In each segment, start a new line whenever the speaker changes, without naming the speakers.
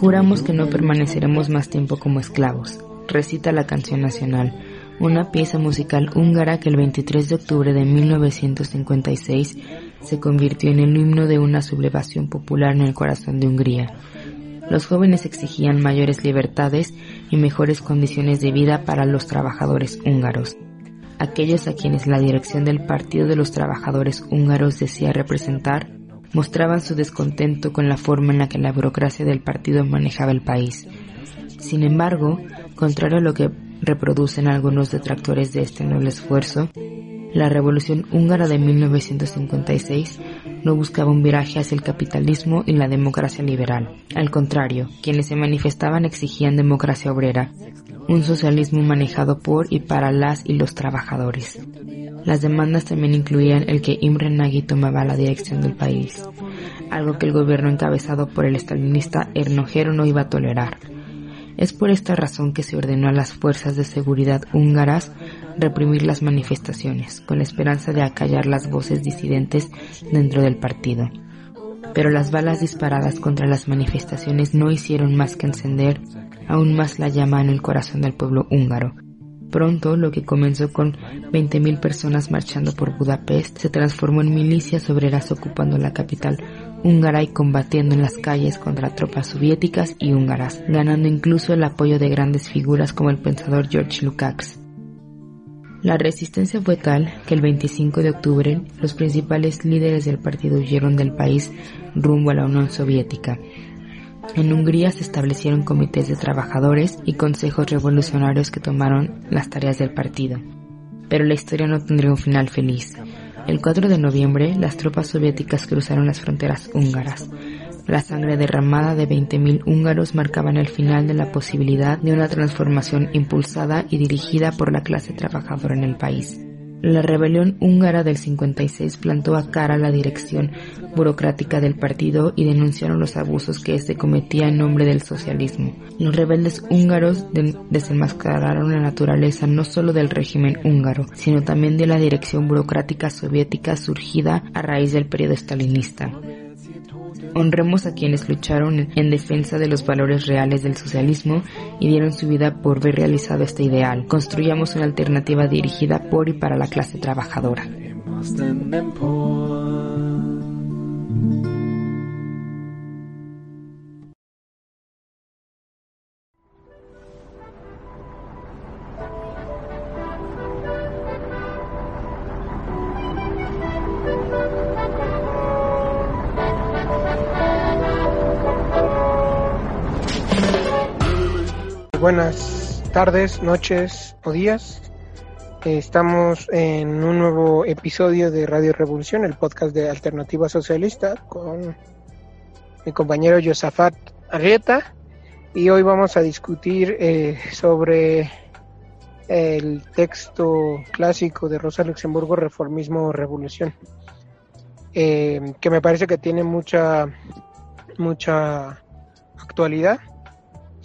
Juramos que no permaneceremos más tiempo como esclavos. Recita la canción nacional, una pieza musical húngara que el 23 de octubre de 1956 se convirtió en el himno de una sublevación popular en el corazón de Hungría. Los jóvenes exigían mayores libertades y mejores condiciones de vida para los trabajadores húngaros aquellos a quienes la dirección del Partido de los Trabajadores húngaros decía representar, mostraban su descontento con la forma en la que la burocracia del partido manejaba el país. Sin embargo, contrario a lo que reproducen algunos detractores de este noble esfuerzo, la revolución húngara de 1956 no buscaba un viraje hacia el capitalismo y la democracia liberal. Al contrario, quienes se manifestaban exigían democracia obrera, un socialismo manejado por y para las y los trabajadores. Las demandas también incluían el que Imre Nagy tomaba la dirección del país, algo que el gobierno encabezado por el estalinista Ernogero no iba a tolerar. Es por esta razón que se ordenó a las fuerzas de seguridad húngaras reprimir las manifestaciones, con la esperanza de acallar las voces disidentes dentro del partido. Pero las balas disparadas contra las manifestaciones no hicieron más que encender aún más la llama en el corazón del pueblo húngaro. Pronto lo que comenzó con 20.000 personas marchando por Budapest se transformó en milicias obreras ocupando la capital húngara y combatiendo en las calles contra tropas soviéticas y húngaras, ganando incluso el apoyo de grandes figuras como el pensador George Lukács. La resistencia fue tal que el 25 de octubre los principales líderes del partido huyeron del país rumbo a la Unión Soviética, en Hungría se establecieron comités de trabajadores y consejos revolucionarios que tomaron las tareas del partido. Pero la historia no tendría un final feliz. El 4 de noviembre, las tropas soviéticas cruzaron las fronteras húngaras. La sangre derramada de 20.000 húngaros marcaban el final de la posibilidad de una transformación impulsada y dirigida por la clase trabajadora en el país. La rebelión húngara del 56 plantó a cara la dirección burocrática del partido y denunciaron los abusos que éste cometía en nombre del socialismo. Los rebeldes húngaros desenmascararon la naturaleza no solo del régimen húngaro, sino también de la dirección burocrática soviética surgida a raíz del periodo stalinista. Honremos a quienes lucharon en defensa de los valores reales del socialismo y dieron su vida por ver realizado este ideal. Construyamos una alternativa dirigida por y para la clase trabajadora.
Buenas tardes, noches o días. Estamos en un nuevo episodio de Radio Revolución, el podcast de Alternativa Socialista, con mi compañero Josafat Arrieta. Y hoy vamos a discutir eh, sobre el texto clásico de Rosa Luxemburgo, Reformismo Revolución, eh, que me parece que tiene mucha, mucha actualidad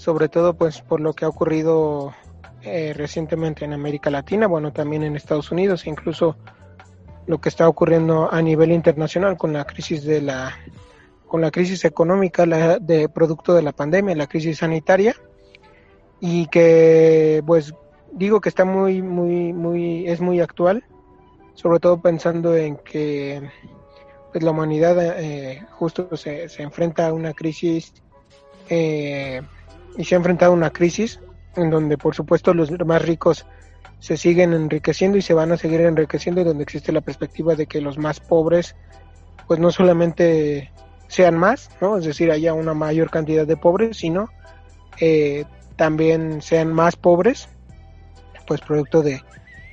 sobre todo pues por lo que ha ocurrido eh, recientemente en América Latina, bueno también en Estados Unidos, incluso lo que está ocurriendo a nivel internacional con la crisis de la con la crisis económica la, de producto de la pandemia, la crisis sanitaria y que pues digo que está muy muy muy es muy actual, sobre todo pensando en que pues la humanidad eh, justo se, se enfrenta a una crisis eh, y se ha enfrentado a una crisis en donde por supuesto los más ricos se siguen enriqueciendo y se van a seguir enriqueciendo y donde existe la perspectiva de que los más pobres pues no solamente sean más, ¿no? Es decir, haya una mayor cantidad de pobres, sino eh, también sean más pobres, pues producto de,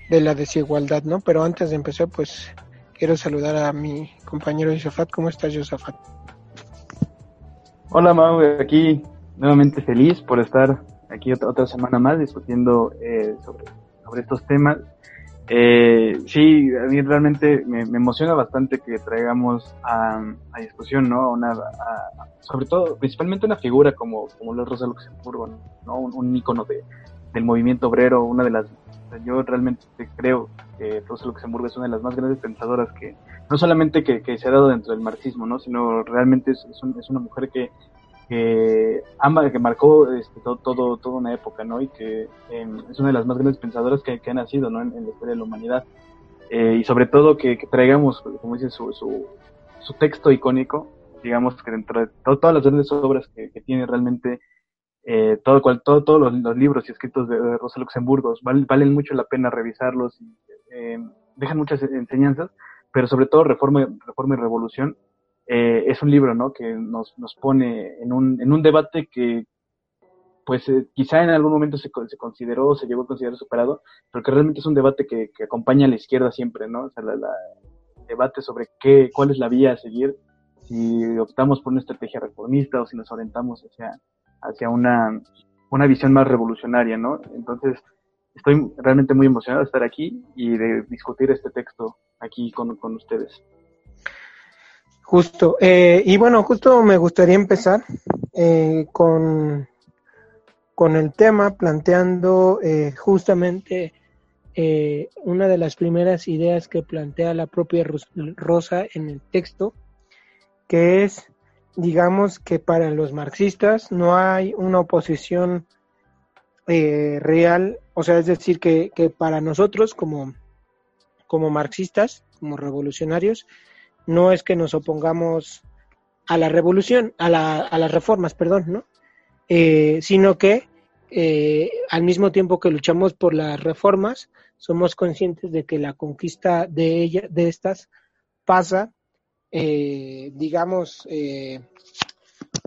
de la desigualdad, ¿no? Pero antes de empezar, pues quiero saludar a mi compañero Yosafat. ¿Cómo estás, Yosafat?
Hola, Mau, aquí nuevamente feliz por estar aquí otra, semana más discutiendo eh, sobre, estos temas. Eh, sí, a mí realmente me, emociona bastante que traigamos a, a discusión, ¿no? Una, sobre todo, principalmente una figura como, como Rosa Luxemburgo, ¿no? Un, un ícono de, del movimiento obrero, una de las yo realmente creo que Rosa Luxemburgo es una de las más grandes pensadoras que, no solamente que, se ha dado dentro del marxismo, ¿no? sino realmente es, es, una mujer que, que que marcó este, todo, todo, toda una época, ¿no? Y que em, es una de las más grandes pensadoras que, que ha nacido, ¿no? En, la historia de la humanidad. Eh, y sobre todo que, traigamos, como dice, su, su, texto icónico, digamos que dentro de todas las grandes obras que, tiene realmente, eh, todo, cual, todo, todos los, libros y escritos de, Rosa Luxemburgo valen mucho la pena revisarlos, y, em, dejan muchas enseñanzas, pero sobre todo Reforma, Reforma y Revolución eh, es un libro ¿no? que nos, nos pone en un, en un debate que pues eh, quizá en algún momento se, se consideró, se llegó a considerar superado, pero que realmente es un debate que, que acompaña a la izquierda siempre, ¿no? O sea, el debate sobre qué, cuál es la vía a seguir, si optamos por una estrategia reformista o si nos orientamos hacia, hacia una, una visión más revolucionaria, ¿no? Entonces, estoy realmente muy emocionado de estar aquí y de discutir este texto aquí con, con ustedes.
Justo. Eh, y bueno, justo me gustaría empezar eh, con, con el tema planteando eh, justamente una de las primeras ideas que plantea la propia Rosa en el texto, que es, digamos, que para los marxistas no hay una oposición real, o sea, es decir, que, que para nosotros como, como marxistas, como revolucionarios, no es que nos opongamos a la revolución, a, la, a las reformas, perdón, ¿no? Eh, sino que eh, al mismo tiempo que luchamos por las reformas, somos conscientes de que la conquista de ella, de estas, pasa, eh, digamos,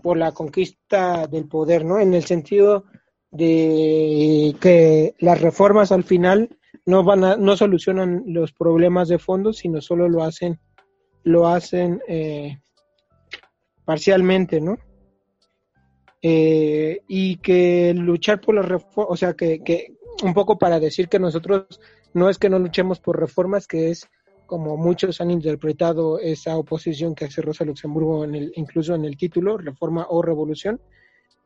por la conquista del poder, ¿no? En el sentido de que las reformas al final no van a, no solucionan los problemas de fondo, sino solo lo hacen lo hacen eh, parcialmente, ¿no? Eh, y que luchar por las reformas, o sea, que, que un poco para decir que nosotros no es que no luchemos por reformas, que es como muchos han interpretado esa oposición que hace Rosa Luxemburgo en el, incluso en el título, reforma o revolución,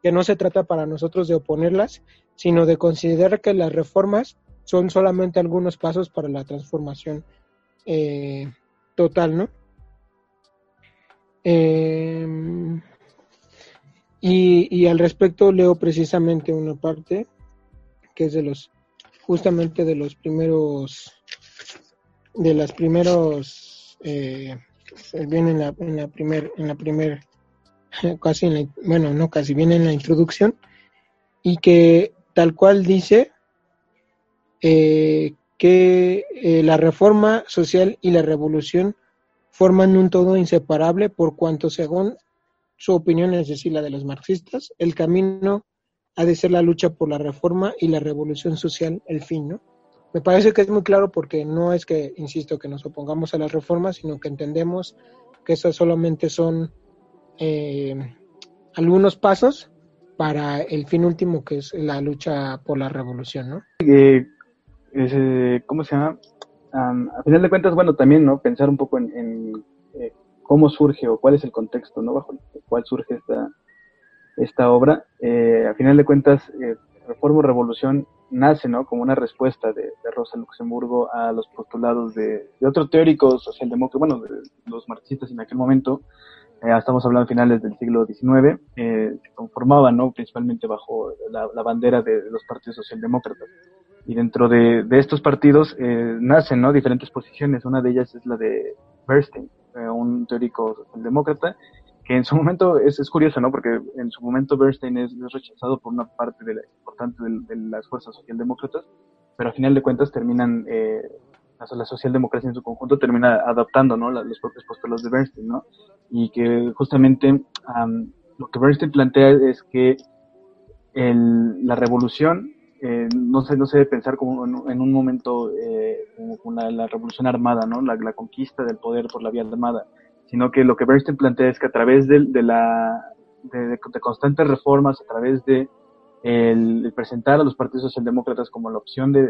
que no se trata para nosotros de oponerlas, sino de considerar que las reformas son solamente algunos pasos para la transformación eh, total, ¿no? Eh, y, al respecto leo precisamente una parte que es de los, justamente de los primeros, de las primeros, eh, viene en la, en la primer, en la primer, casi en bueno, no casi, viene en la introducción, y que tal cual dice eh, que eh, la reforma social y la revolución forman un todo inseparable por cuanto, según su opinión, es decir, la de los marxistas, el camino ha de ser la lucha por la reforma y la revolución social el fin, ¿no? Me parece que es muy claro porque no es que, insisto, que nos opongamos a las reformas, sino que entendemos que esas solamente son eh, algunos pasos para el fin último que es la lucha por la revolución, ¿no?
Eh, ¿Cómo se llama? A final de cuentas, bueno, también, ¿no? Pensar un poco en, eh, cómo surge o cuál es el contexto, ¿no? Bajo el cual surge esta, esta obra. Eh, a final de cuentas, eh, Reforma o Revolución nace, ¿no? Como una respuesta de, Rosa Luxemburgo a los postulados de, de otro teórico socialdemócrata, bueno, de los marxistas en aquel momento, estamos hablando de finales del siglo XIX, se conformaban, ¿no? Principalmente bajo la, la bandera de los partidos socialdemócratas y dentro de, estos partidos eh, nacen ¿no? diferentes posiciones. Una de ellas es la de Bernstein, eh, un teórico demócrata, que en su momento es, es curioso, ¿no? porque en su momento Bernstein es, rechazado por una parte de la, importante de, las fuerzas socialdemócratas, pero a final de cuentas terminan, eh, la, socialdemocracia en su conjunto termina adaptando ¿no? los propios postulados de Bernstein, ¿no? y que justamente lo que Bernstein plantea es que el, la revolución eh, no se no se debe pensar como en, un momento eh, como la, revolución armada, ¿no? La, conquista del poder por la vía armada, sino que lo que Bernstein plantea es que a través de, de la de, constantes reformas, a través de el, presentar a los partidos socialdemócratas como la opción de,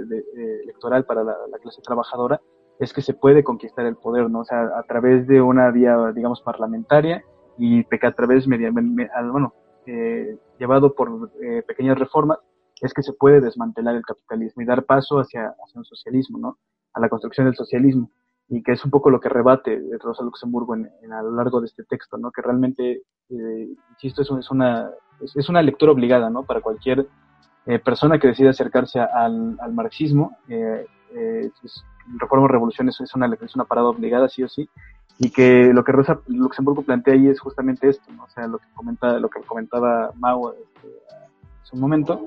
electoral para la, clase trabajadora, es que se puede conquistar el poder, ¿no? O sea, a través de una vía, digamos, parlamentaria y a través, media, bueno, eh, llevado por pequeñas reformas, es que se puede desmantelar el capitalismo y dar paso hacia, hacia un socialismo, ¿no? A la construcción del socialismo y que es un poco lo que rebate Rosa Luxemburgo en, a lo largo de este texto, ¿no? Que realmente, eh, insisto, es, es, una, es, una lectura obligada, ¿no? Para cualquier eh, persona que decida acercarse al, al marxismo, eh, eh, Reforma Revolución es, una, es una parada obligada, sí o sí, y que lo que Rosa Luxemburgo plantea ahí es justamente esto, ¿no? O sea, lo que, comenta, lo que comentaba Mao este, hace un momento,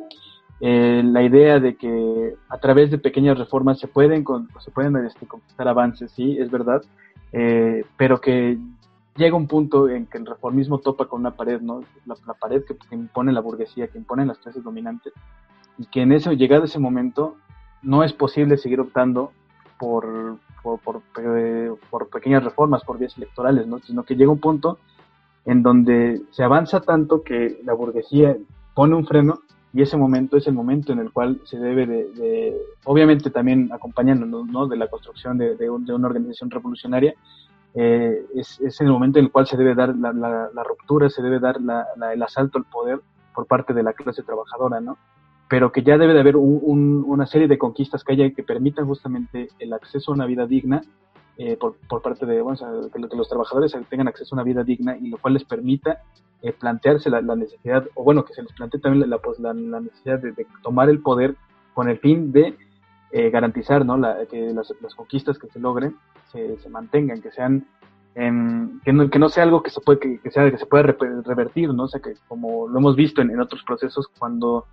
eh, la idea de que a través de pequeñas reformas se pueden, se pueden este, conquistar avances, sí, es verdad, eh, pero que llega un punto en que el reformismo topa con una pared, ¿no? La, pared que, impone la burguesía, que impone las clases dominantes, y que en ese, llegado ese momento, no es posible seguir optando por, por, por, eh, por pequeñas reformas, por vías electorales, ¿no? Sino que llega un punto en donde se avanza tanto que la burguesía pone un freno y ese momento es el momento en el cual se debe de, obviamente también acompañándonos ¿no? de la construcción de, de, una organización revolucionaria, eh, es, es, el momento en el cual se debe dar la, la, ruptura, se debe dar la, el asalto al poder por parte de la clase trabajadora, ¿no? Pero que ya debe de haber un, una serie de conquistas que haya que permitan justamente el acceso a una vida digna eh, por, por, parte de, bueno, que, los trabajadores tengan acceso a una vida digna y lo cual les permita eh, plantearse la, necesidad, o bueno, que se les plantee también la, pues, la, necesidad de, tomar el poder con el fin de eh, garantizar ¿no? que las, conquistas que se logren se, se mantengan, que sean que, no, que no sea algo que se puede que, sea que se pueda revertir, ¿no? O sea, que como lo hemos visto en, otros procesos cuando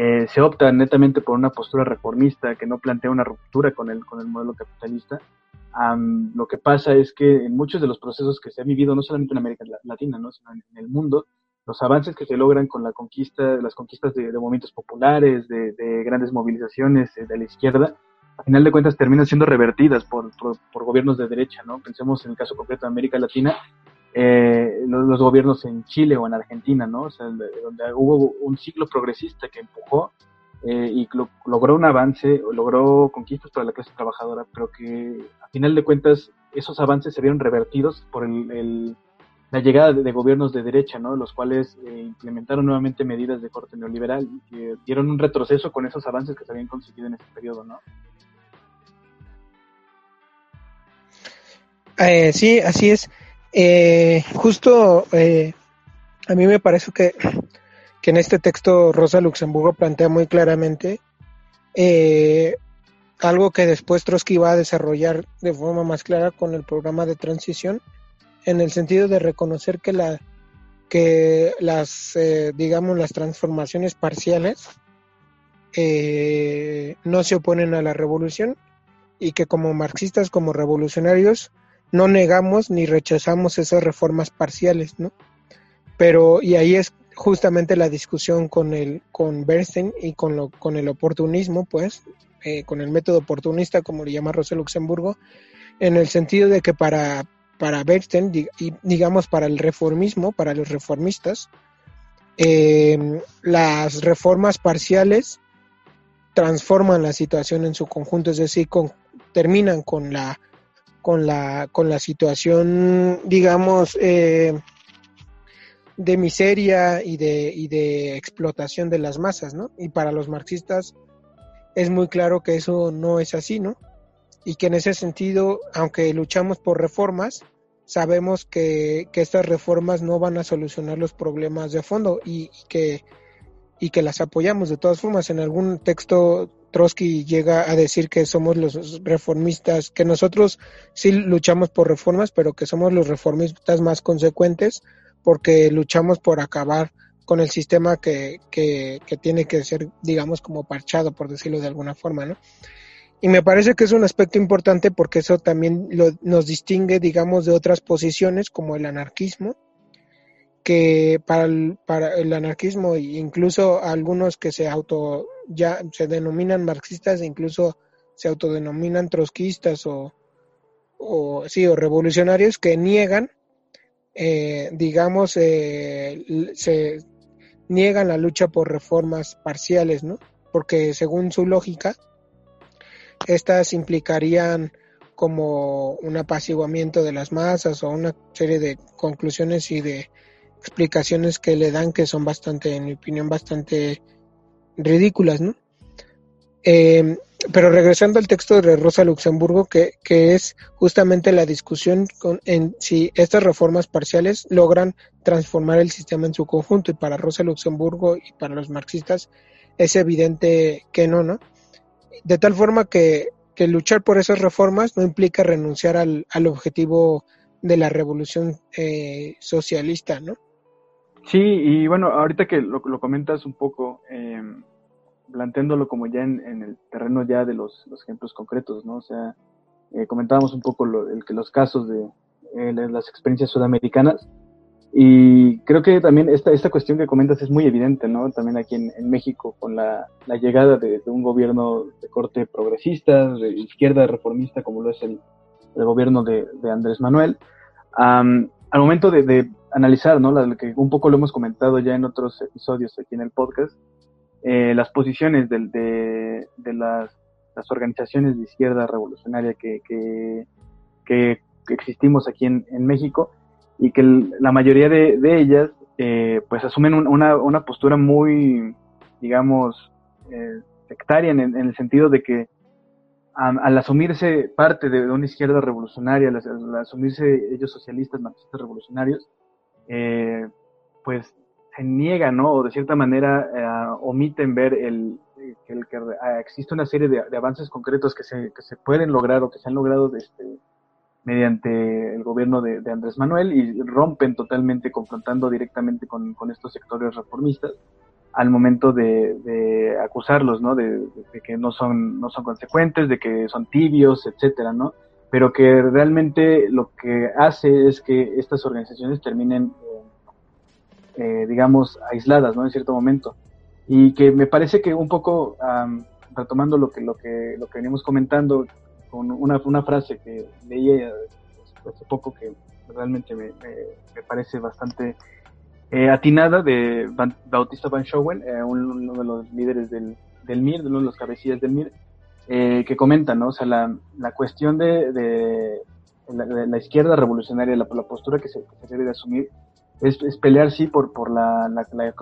eh, se opta netamente por una postura reformista que no plantea una ruptura con el con el modelo capitalista, lo que pasa es que en muchos de los procesos que se han vivido, no solamente en América Latina, ¿no? sino en, el mundo, los avances que se logran con la conquista, las conquistas de, movimientos populares, de, grandes movilizaciones eh, de la izquierda, a final de cuentas terminan siendo revertidas por, por, gobiernos de derecha, ¿no? Pensemos en el caso concreto de América Latina, eh, los, gobiernos en Chile o en Argentina, ¿no? O sea, donde hubo un ciclo progresista que empujó eh, y logró un avance, logró conquistas para la clase trabajadora, pero que a final de cuentas esos avances se vieron revertidos por el, la llegada de, gobiernos de derecha, ¿no? Los cuales eh, implementaron nuevamente medidas de corte neoliberal y que dieron un retroceso con esos avances que se habían conseguido en ese periodo, ¿no?
Eh, sí, así es. Justo a mí me parece que que en este texto Rosa Luxemburgo plantea muy claramente eh, algo que después Trotsky va a desarrollar de forma más clara con el programa de transición, en el sentido de reconocer que la que las eh, digamos las transformaciones parciales eh, no se oponen a la revolución y que como marxistas como revolucionarios no negamos ni rechazamos esas reformas parciales, ¿no? Pero y ahí es justamente la discusión con el con Bernstein y con lo con el oportunismo pues eh, con el método oportunista como le llama Rosa Luxemburgo en el sentido de que para para y digamos para el reformismo para los reformistas em, las reformas parciales transforman la situación en su conjunto es decir con, terminan con la con la con la situación digamos eh, de miseria y de, y de explotación de las masas, ¿no? Y para los marxistas es muy claro que eso no es así, ¿no? Y que en ese sentido, aunque luchamos por reformas, sabemos que, que estas reformas no van a solucionar los problemas de fondo y, que, y que las apoyamos de todas formas. En algún texto Trotsky llega a decir que somos los reformistas, que nosotros sí luchamos por reformas, pero que somos los reformistas más consecuentes porque luchamos por acabar con el sistema que, que, tiene que ser, digamos, como parchado, por decirlo de alguna forma, ¿no? Y me parece que es un aspecto importante porque eso también lo, nos distingue, digamos, de otras posiciones como el anarquismo, que para el, para el anarquismo e incluso algunos que se auto ya se denominan marxistas incluso se autodenominan trotskistas o, o sí o revolucionarios que niegan eh, digamos, eh, se niegan la lucha por reformas parciales, ¿no? Porque según su lógica, estas implicarían como un apaciguamiento de las masas o una serie de conclusiones y de explicaciones que le dan que son bastante, en mi opinión, bastante ridículas, ¿no? Eh, pero regresando al texto de Rosa Luxemburgo, que, que es justamente la discusión con, en si estas reformas parciales logran transformar el sistema en su conjunto, y para Rosa Luxemburgo y para los marxistas es evidente que no, ¿no? De tal forma que, que luchar por esas reformas no implica renunciar al, al objetivo de la revolución eh, socialista, ¿no?
Sí, y bueno, ahorita que lo, lo comentas un poco, eh, planteándolo como ya en, el terreno ya de los, ejemplos concretos, ¿no? O sea, eh, comentábamos un poco lo, el, que los casos de eh, las experiencias sudamericanas y creo que también esta, esta cuestión que comentas es muy evidente, ¿no? También aquí en, México con la, llegada de, un gobierno de corte progresista, de izquierda reformista como lo es el, gobierno de, Andrés Manuel. al momento de, analizar, ¿no? La, que un poco lo hemos comentado ya en otros episodios aquí en el podcast, eh, las posiciones de, de, las, las, organizaciones de izquierda revolucionaria que, que, que existimos aquí en, en, México y que la mayoría de, de ellas eh, pues asumen una, una, postura muy, digamos, eh, sectaria en, el sentido de que al asumirse parte de, una izquierda revolucionaria, al, asumirse ellos socialistas, marxistas revolucionarios, eh, pues se niega, ¿no? O de cierta manera eh, omiten ver el, que, el, que ah, existe una serie de, avances concretos que se, que se pueden lograr o que se han logrado este, mediante el gobierno de, Andrés Manuel y rompen totalmente, confrontando directamente con, con estos sectores reformistas al momento de, acusarlos, ¿no? De, que no son, no son consecuentes, de que son tibios, etcétera, ¿no? Pero que realmente lo que hace es que estas organizaciones terminen eh, digamos, aisladas, ¿no? En cierto momento. Y que me parece que un poco, retomando lo que, lo, que, lo que venimos comentando, con una, una frase que leí hace poco que realmente me, me, parece bastante eh, atinada de Bautista Van Schoen, eh, uno de los líderes del, del MIR, uno de los cabecillas del MIR, que comenta, ¿no? O sea, la, la cuestión de, de la, izquierda revolucionaria, la, la postura que se, que debe de asumir, es, pelear sí por, por la,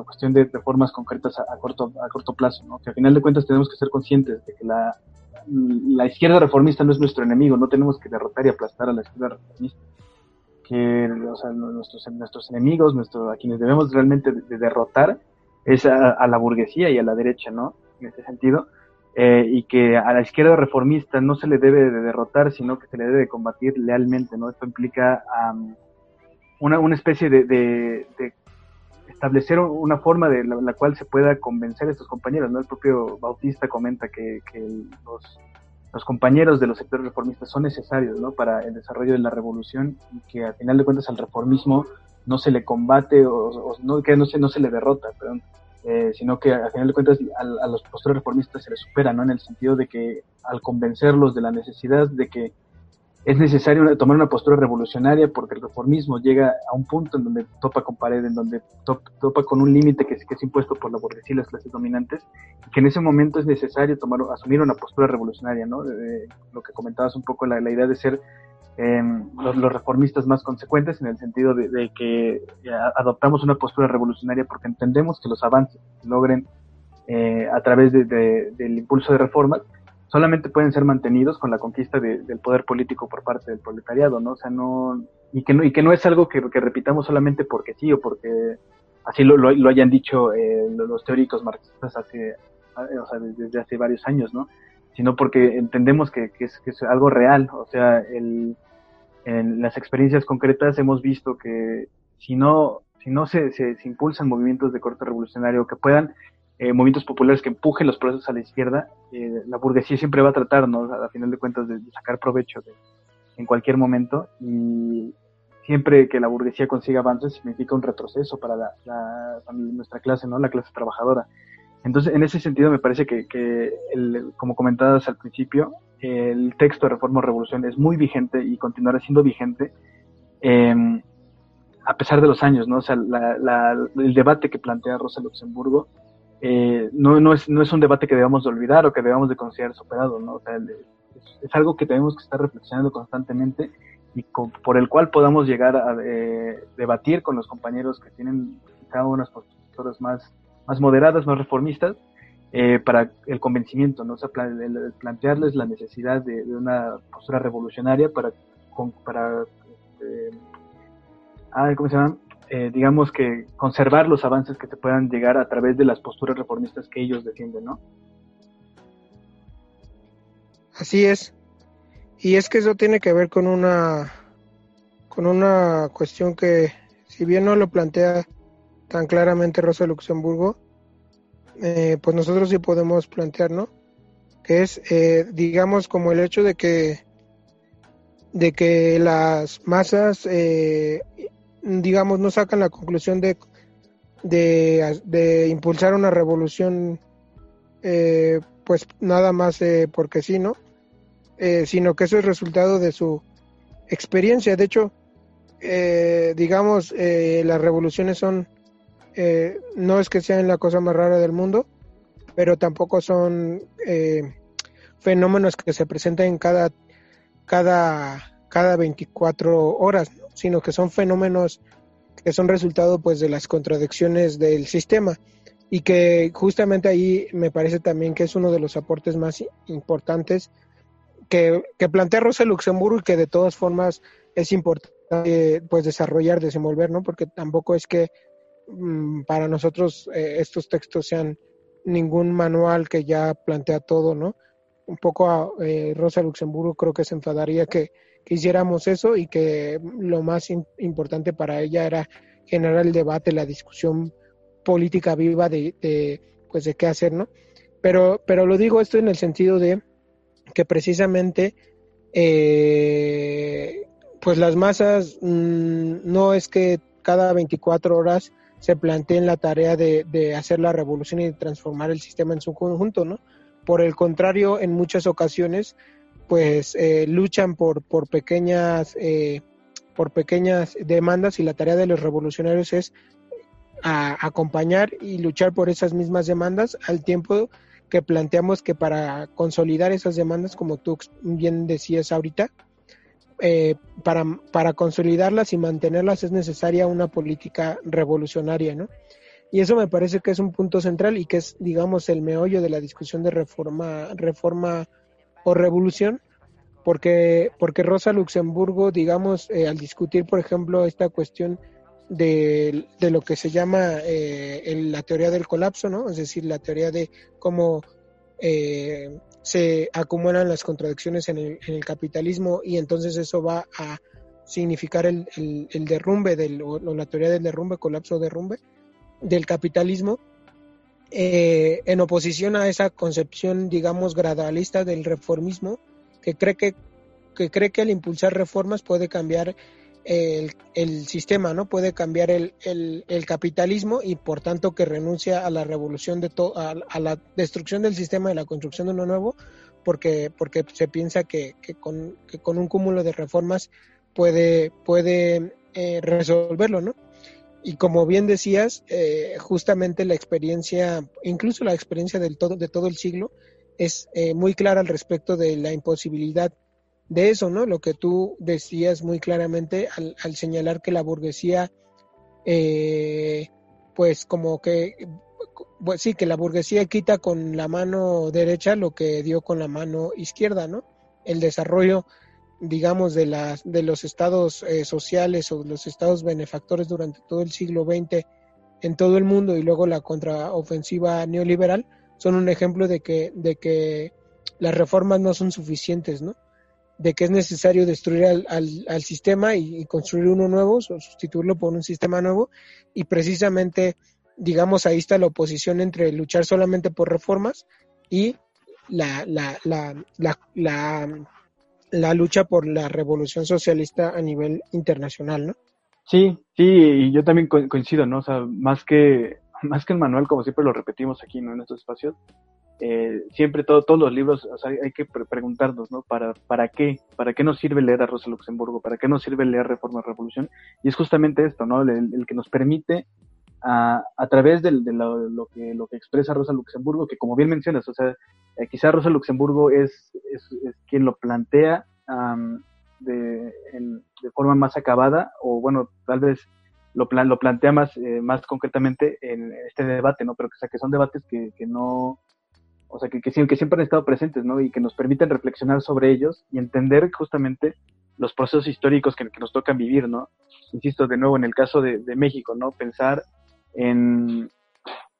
cuestión de reformas concretas a, corto, a corto plazo, ¿no? que al final de cuentas tenemos que ser conscientes de que la, la izquierda reformista no es nuestro enemigo, no tenemos que derrotar y aplastar a la izquierda reformista, que o sea, nuestros, nuestros enemigos, nuestro, a quienes debemos realmente de, derrotar es a, la burguesía y a la derecha, ¿no? En ese sentido, eh, y que a la izquierda reformista no se le debe de derrotar, sino que se le debe de combatir lealmente, ¿no? Esto implica una, una especie de, de, establecer una forma de la, cual se pueda convencer a estos compañeros. ¿no? El propio Bautista comenta que, que los, compañeros de los sectores reformistas son necesarios ¿no? para el desarrollo de la revolución y que al final de cuentas al reformismo no se le combate o, no, que no se, no se le derrota, perdón, eh, sino que al final de cuentas a, los postores reformistas se les supera, ¿no? en el sentido de que al convencerlos de la necesidad de que es necesario tomar una postura revolucionaria porque el reformismo llega a un punto en donde topa con pared, en donde topa con un límite que, es impuesto por la burguesía y las clases dominantes, y que en ese momento es necesario tomar, asumir una postura revolucionaria, ¿no? lo que comentabas un poco, la, idea de ser em, los, reformistas más consecuentes en el sentido de, que eh, adoptamos una postura revolucionaria porque entendemos que los avances se logren eh, a través del impulso de reformas solamente pueden ser mantenidos con la conquista del poder político por parte del proletariado, ¿no? O sea, no, y que no, y que no es algo que, repitamos solamente porque sí o porque así lo, lo, hayan dicho eh, los teóricos marxistas hace, o sea, desde, hace varios años, ¿no? Sino porque entendemos que, es, que es, algo real, o sea, el, en las experiencias concretas hemos visto que si no, si no se, se, se impulsan movimientos de corte revolucionario que puedan eh, movimientos populares que empujen los procesos a la izquierda, eh, la burguesía siempre va a tratar, ¿no? A, final de cuentas, de, sacar provecho de, en cualquier momento y siempre que la burguesía consiga avances significa un retroceso para la, nuestra clase, ¿no? La clase trabajadora. Entonces, en ese sentido, me parece que, que el, como comentabas al principio, el texto de Reforma o Revolución es muy vigente y continuará siendo vigente em, a pesar de los años, ¿no? O sea, el debate que plantea Rosa Luxemburgo eh, no, no, es, no es un debate que debamos de olvidar o que debamos de considerar superado, ¿no? O sea, es, algo que tenemos que estar reflexionando constantemente y por el cual podamos llegar a eh, debatir con los compañeros que tienen cada unas posturas más, más moderadas, más reformistas, eh, para el convencimiento, ¿no? Sea, plantearles la necesidad de, una postura revolucionaria para, para eh, ¿cómo se llama? Eh, digamos que conservar los avances que se puedan llegar a través de las posturas reformistas que ellos defienden, ¿no?
Así es. Y es que eso tiene que ver con una con una cuestión que si bien no lo plantea tan claramente Rosa Luxemburgo, eh, pues nosotros sí podemos plantear, ¿no? Que es, eh, digamos, como el hecho de que de que las masas, eh, digamos, no sacan la conclusión de, de, impulsar una revolución, pues nada más porque sí, ¿no? sino que eso es resultado de su experiencia. De hecho, digamos, las revoluciones son eh, no es que sean la cosa más rara del mundo, pero tampoco son eh, fenómenos que se presentan cada, cada, cada 24 horas, sino que son fenómenos que son resultado pues de las contradicciones del sistema y que justamente ahí me parece también que es uno de los aportes más importantes que, que plantea Rosa Luxemburgo y que de todas formas es importante pues desarrollar, desenvolver, ¿no? Porque tampoco es que para nosotros eh, estos textos sean ningún manual que ya plantea todo, ¿no? Un poco a eh, Rosa Luxemburgo creo que se enfadaría que, hiciéramos eso y que lo más importante para ella era generar el debate, la discusión política viva de, pues de qué hacer, ¿no? Pero, pero lo digo esto en el sentido de que precisamente eh, pues las masas mm, no es que cada 24 horas se planteen la tarea de, hacer la revolución y de transformar el sistema en su conjunto, ¿no? Por el contrario, en muchas ocasiones, pues eh, luchan por, por pequeñas eh, por pequeñas demandas y la tarea de los revolucionarios es acompañar y luchar por esas mismas demandas al tiempo que planteamos que para consolidar esas demandas, como tú bien decías ahorita, eh, para, para consolidarlas y mantenerlas es necesaria una política revolucionaria, ¿no? Y eso me parece que es un punto central y que es, digamos, el meollo de la discusión de reforma, reforma o revolución, porque, porque Rosa Luxemburgo, digamos, eh, al discutir, por ejemplo, esta cuestión de, de lo que se llama eh, la teoría del colapso, ¿no? Es decir, la teoría de cómo eh, se acumulan las contradicciones en el, capitalismo y entonces eso va a significar el, derrumbe del, o, la teoría del derrumbe, colapso derrumbe del capitalismo, eh, en oposición a esa concepción, digamos, gradualista del reformismo, que cree que, que cree que al impulsar reformas puede cambiar el, sistema, ¿no? Puede cambiar el, el, capitalismo y por tanto que renuncia a la revolución de todo, a, la destrucción del sistema y la construcción de uno nuevo, porque, porque se piensa que, que, con, que con un cúmulo de reformas puede, puede eh, resolverlo, ¿no? Y como bien decías, eh, justamente la experiencia, incluso la experiencia del todo, de todo el siglo, es eh, muy clara al respecto de la imposibilidad de eso, ¿no? Lo que tú decías muy claramente al, al señalar que la burguesía, eh, pues como que, pues sí, que la burguesía quita con la mano derecha lo que dio con la mano izquierda, ¿no? El desarrollo, digamos, de, de los estados eh, sociales o los estados benefactores durante todo el siglo XX en todo el mundo y luego la contraofensiva neoliberal son un ejemplo de que, de que las reformas no son suficientes, ¿no? De que es necesario destruir al, al, sistema y, construir uno nuevo, o sustituirlo por un sistema nuevo, y precisamente, digamos, ahí está la oposición entre luchar solamente por reformas y la, la, la, la, la, lucha por la revolución socialista a nivel internacional, ¿no?
Sí, sí, y yo también coincido, ¿no? O sea, más que, más que el manual, como siempre lo repetimos aquí, ¿no? En estos espacios, eh, siempre todo, todos los libros hay que preguntarnos, ¿no? ¿Para, ¿Para qué? ¿Para qué nos sirve leer a Rosa Luxemburgo? ¿Para qué nos sirve leer Reforma Revolución? Y es justamente esto, ¿no? El, que nos permite a, través de, lo, que, lo que expresa Rosa Luxemburgo, que como bien mencionas, o sea, eh, quizá Rosa Luxemburgo es, es, quien lo plantea de, de forma más acabada, o bueno, tal vez lo, lo plantea más, eh, más concretamente en este debate, ¿no? Pero que son debates que, que no o sea, que, que, que siempre han estado presentes, ¿no? Y que nos permiten reflexionar sobre ellos y entender justamente los procesos históricos que, nos tocan vivir, ¿no? Insisto, de nuevo, en el caso de, México, ¿no? Pensar en,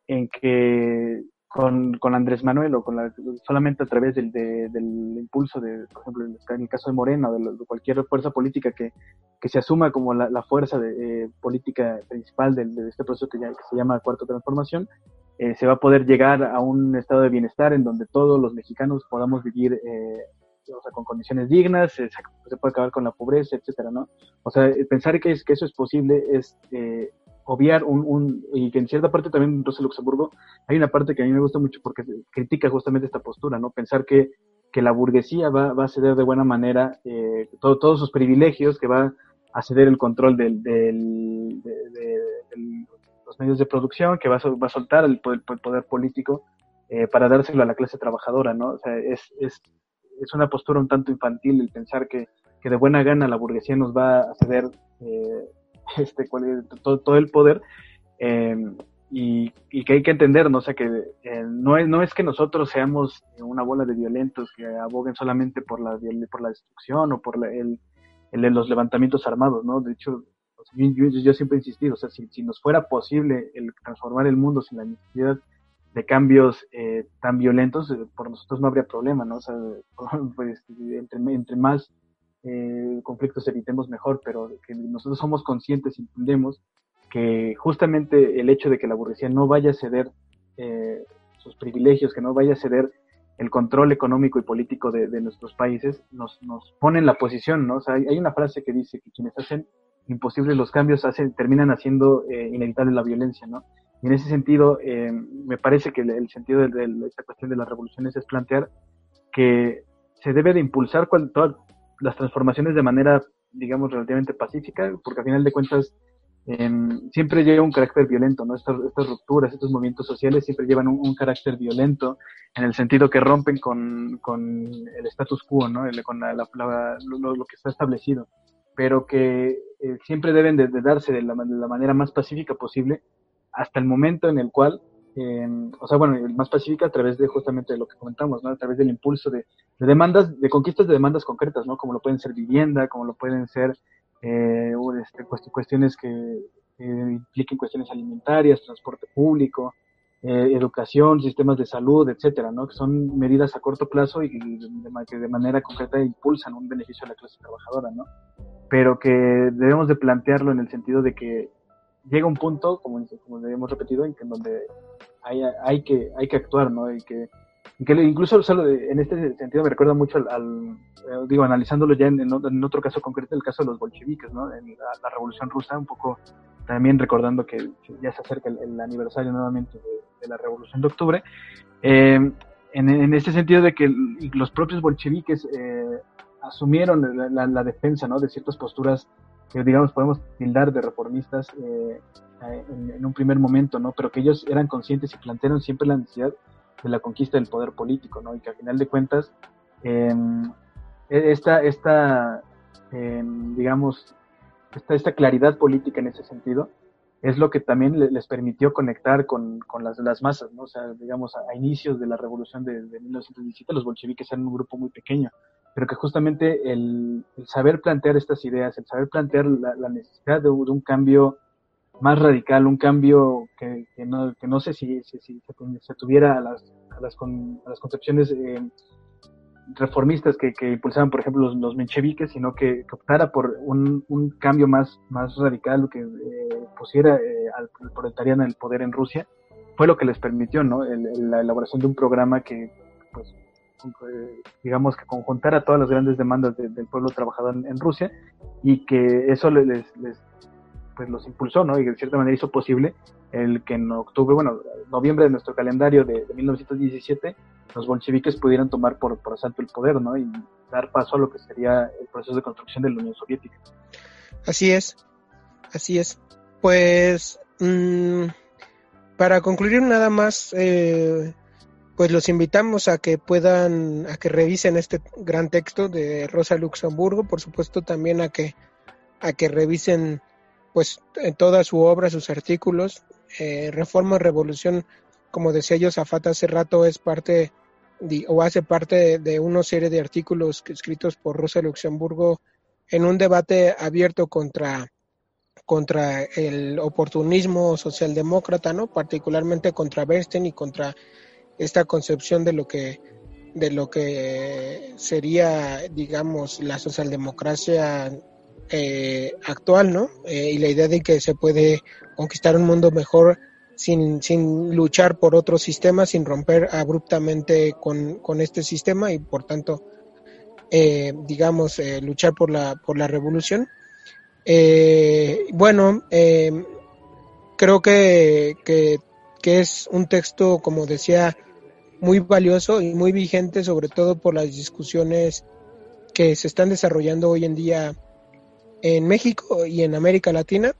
en que con, con, Andrés Manuel o con la, solamente a través del, del impulso de, por ejemplo, en el caso de Morena o de, cualquier fuerza política que, que, se asuma como la, la fuerza de, eh, política principal de, este proceso que, ya, que se llama Cuarta Transformación, eh, se va a poder llegar a un estado de bienestar en donde todos los mexicanos podamos vivir eh, o sea, con condiciones dignas, se, puede acabar con la pobreza, etcétera, ¿no? O sea, pensar que, es, que eso es posible es eh, obviar un, un, y que en cierta parte también en Rosa Luxemburgo hay una parte que a mí me gusta mucho porque critica justamente esta postura, ¿no? Pensar que, que la burguesía va, va a ceder de buena manera eh, todos sus privilegios, que va a ceder el control del, del, de, los medios de producción, que va a, va a soltar el poder, político eh, para dárselo a la clase trabajadora, ¿no? O sea, es, es es una postura un tanto infantil el pensar que, que de buena gana la burguesía nos va a ceder eh, este, todo, todo, el poder em, y, y, que hay que entender, ¿no? O sea, que eh, no, es, no es que nosotros seamos una bola de violentos que aboguen solamente por la, por la destrucción o por el, el, los levantamientos armados, ¿no? De hecho, yo, yo, siempre he insistido, o sea, si, si nos fuera posible el transformar el mundo sin la necesidad de cambios eh, tan violentos, eh, por nosotros no habría problema, ¿no? O sea, pues, entre, entre más eh, conflictos evitemos mejor, pero que nosotros somos conscientes y entendemos que justamente el hecho de que la burguesía no vaya a ceder sus privilegios, que no vaya a ceder el control económico y político de, nuestros países, nos, nos pone en la posición, ¿no? O sea, hay, una frase que dice que quienes hacen imposibles los cambios terminan haciendo inevitable la violencia, ¿no? Y en ese sentido, eh, me parece que el, sentido de, esta cuestión de las revoluciones es plantear que se debe de impulsar todas las transformaciones de manera, digamos, relativamente pacífica, porque al final de cuentas em, siempre lleva un carácter violento, ¿no? Estas, rupturas, estos movimientos sociales siempre llevan un, carácter violento en el sentido que rompen con, con el status quo, ¿no? con la, lo, que está establecido, pero que eh, siempre deben de, darse de la, de manera más pacífica posible hasta el momento en el cual, em, o sea, bueno, más pacífica a través de justamente lo que comentamos, ¿no? A través del impulso de, demandas, de conquistas de demandas concretas, ¿no? Como lo pueden ser vivienda, como lo pueden ser eh, este, cuestiones que impliquen cuestiones alimentarias, transporte público, eh, educación, sistemas de salud, etcétera, ¿no? Que son medidas a corto plazo y, que de manera concreta impulsan un beneficio a la clase trabajadora, ¿no? Pero que debemos de plantearlo en el sentido de que llega un punto, como, como hemos repetido, en que donde hay, hay, que, hay que actuar, ¿no? Y que, que incluso solo en este sentido me recuerda mucho al, eh, digo, analizándolo ya en, en, otro caso concreto, el caso de los bolcheviques, ¿no? En la, Revolución Rusa, un poco también recordando que ya se acerca el, aniversario nuevamente de, la Revolución de Octubre. Eh, en, en este sentido de que los propios bolcheviques eh, asumieron la, defensa, ¿no? De ciertas posturas que digamos podemos tildar de reformistas eh, en, un primer momento, ¿no? Pero que ellos eran conscientes y plantearon siempre la necesidad de la conquista del poder político, ¿no? Y que al final de cuentas em, e, esta, esta em, digamos, esta, esta claridad política en ese sentido es lo que también les permitió conectar con, con las, las, masas, ¿no? O sea, digamos, a, inicios de la revolución de, de 1917 los bolcheviques eran un grupo muy pequeño, pero que justamente el, saber plantear estas ideas, el saber plantear la, necesidad de, un cambio más radical, un cambio que, no, sé si, se tuviera a las, a las, a las concepciones eh, reformistas que, impulsaban, por ejemplo, los, los mencheviques, sino que, optara por un, cambio más, más radical, que eh, pusiera eh, al, proletariano en el poder en Rusia, fue lo que les permitió, ¿no? la elaboración de un programa que, pues, digamos que conjuntara todas las grandes demandas del pueblo trabajador en, Rusia y que eso les, pues los impulsó, ¿no? Y de cierta manera hizo posible el que en octubre, bueno, noviembre de nuestro calendario de, 1917, los bolcheviques pudieran tomar por, por asalto el poder, ¿no? Y dar paso a lo que sería el proceso de construcción de la Unión Soviética.
Así es, así es. Pues, mm, para concluir nada más, eh, pues los invitamos a que puedan, a que revisen este gran texto de Rosa Luxemburgo, por supuesto también a que, a que revisen pues en toda su obra, sus artículos, eh, Reforma Revolución como decía yo Zafata hace rato, es parte o hace parte de, una serie de artículos escritos por Rosa Luxemburgo en un debate abierto contra, contra el oportunismo socialdemócrata, ¿no? particularmente contra Bernstein y contra esta concepción de lo que de lo que sería, digamos, la socialdemocracia eh, actual, ¿no? Eh, y la idea de que se puede conquistar un mundo mejor sin, sin luchar por otro sistema, sin romper abruptamente con, con este sistema y por tanto, eh, digamos, luchar por la, por la revolución. Bueno, creo que, que, que es un texto, como decía, muy valioso y muy vigente, sobre todo por las discusiones que se están desarrollando hoy en día en México y en América Latina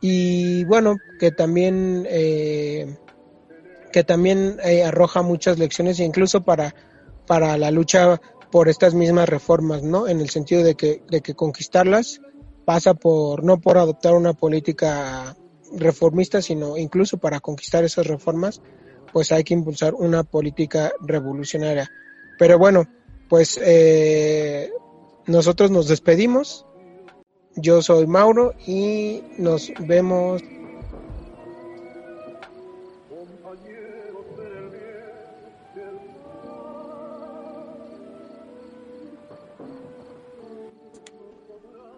y bueno, que también, eh, que también eh, arroja muchas lecciones incluso para, para la lucha por estas mismas reformas, ¿no? En el sentido de que, de que conquistarlas pasa por, no por adoptar una política reformista, sino incluso para conquistar esas reformas, pues hay que impulsar una política revolucionaria. Pero bueno, pues eh, nosotros nos despedimos. Yo soy Mauro y nos vemos.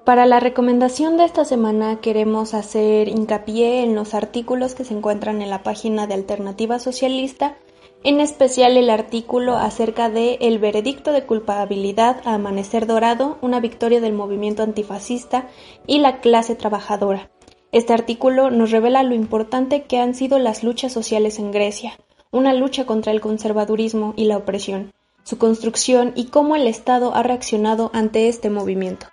Para la recomendación de esta semana queremos hacer hincapié en los artículos que se encuentran en la página de Alternativa Socialista en especial el artículo acerca de El veredicto de culpabilidad a Amanecer Dorado, una victoria del movimiento antifascista y la clase trabajadora. Este artículo nos revela lo importante que han sido las luchas sociales en Grecia, una lucha contra el conservadurismo y la opresión, su construcción y cómo el Estado ha reaccionado ante este movimiento.